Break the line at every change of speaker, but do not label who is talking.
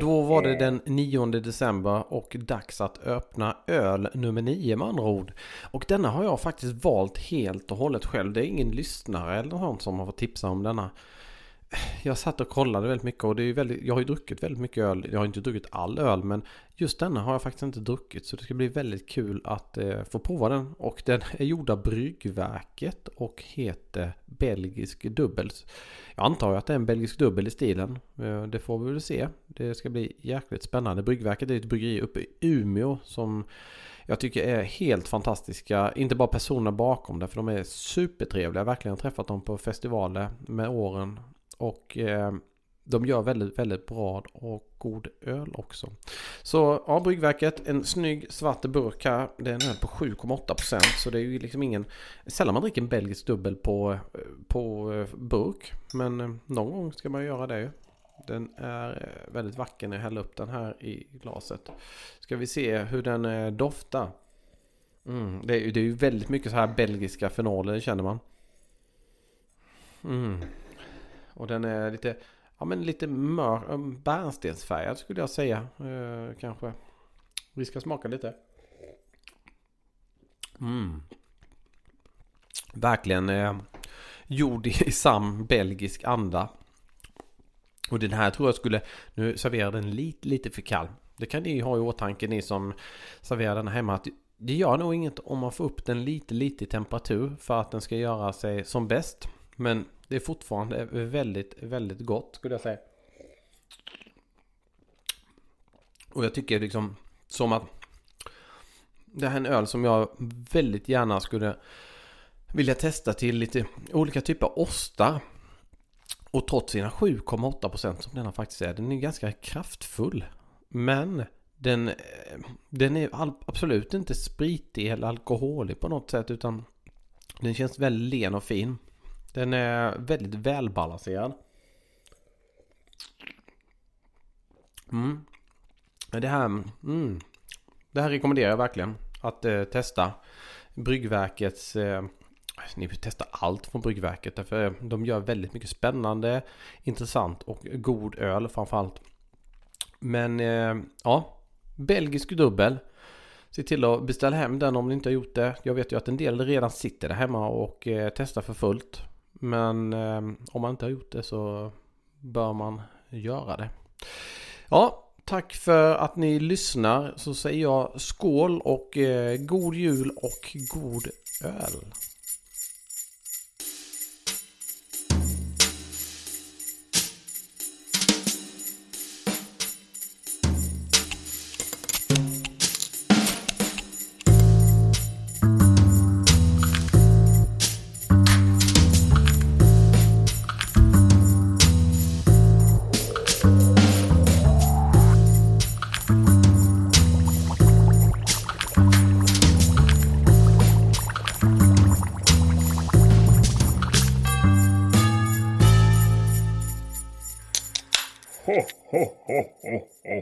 Då var det den 9 december och dags att öppna öl nummer 9 med andra ord. Och denna har jag faktiskt valt helt och hållet själv. Det är ingen lyssnare eller någon som har fått tipsa om denna. Jag satt och kollade väldigt mycket och det är väldigt, jag har ju druckit väldigt mycket öl. Jag har inte druckit all öl men just denna har jag faktiskt inte druckit. Så det ska bli väldigt kul att eh, få prova den. Och den är gjord av Bryggverket och heter Belgisk Dubbels. Jag antar att det är en belgisk dubbel i stilen. Eh, det får vi väl se. Det ska bli jäkligt spännande. Bryggverket är ett bryggeri uppe i Umeå som jag tycker är helt fantastiska. Inte bara personerna bakom det för de är supertrevliga. Jag har verkligen träffat dem på festivaler med åren. Och eh, de gör väldigt, väldigt bra och god öl också. Så ja, Bryggverket, en snygg svart burk här. Den är på 7,8% så det är ju liksom ingen... Sällan man dricker en belgisk dubbel på, på eh, burk. Men eh, någon gång ska man göra det ju. Den är eh, väldigt vacker när jag häller upp den här i glaset. Ska vi se hur den doftar. Mm, det, är, det är ju väldigt mycket så här belgiska fenoler känner man. Mm. Och den är lite, ja men lite mör, eh, bärnstensfärgad skulle jag säga. Eh, kanske. Vi ska smaka lite. Mm. Verkligen eh, gjord i sann belgisk anda. Och den här tror jag skulle, nu serverar den lite, lite för kall. Det kan ni ha i åtanke ni som serverar den hemma. Att det gör nog inget om man får upp den lite, lite i temperatur för att den ska göra sig som bäst. Men det är fortfarande väldigt, väldigt gott skulle jag säga. Och jag tycker liksom som att det här är en öl som jag väldigt gärna skulle vilja testa till lite olika typer av ostar. Och trots sina 7,8% som denna faktiskt är, den är ganska kraftfull. Men den, den är absolut inte spritig eller alkoholig på något sätt utan den känns väldigt len och fin. Den är väldigt välbalanserad. Mm. Det här, mm. det här rekommenderar jag verkligen att eh, testa. Bryggverkets eh, ni vill testa allt från Bryggverket. Därför de gör väldigt mycket spännande, intressant och god öl framförallt. Men eh, ja, belgisk dubbel. Se till att beställa hem den om ni inte har gjort det. Jag vet ju att en del redan sitter där hemma och eh, testar för fullt. Men eh, om man inte har gjort det så bör man göra det. Ja, tack för att ni lyssnar. Så säger jag skål och eh, god jul och god öl. ho, ho, ho, ho, ho.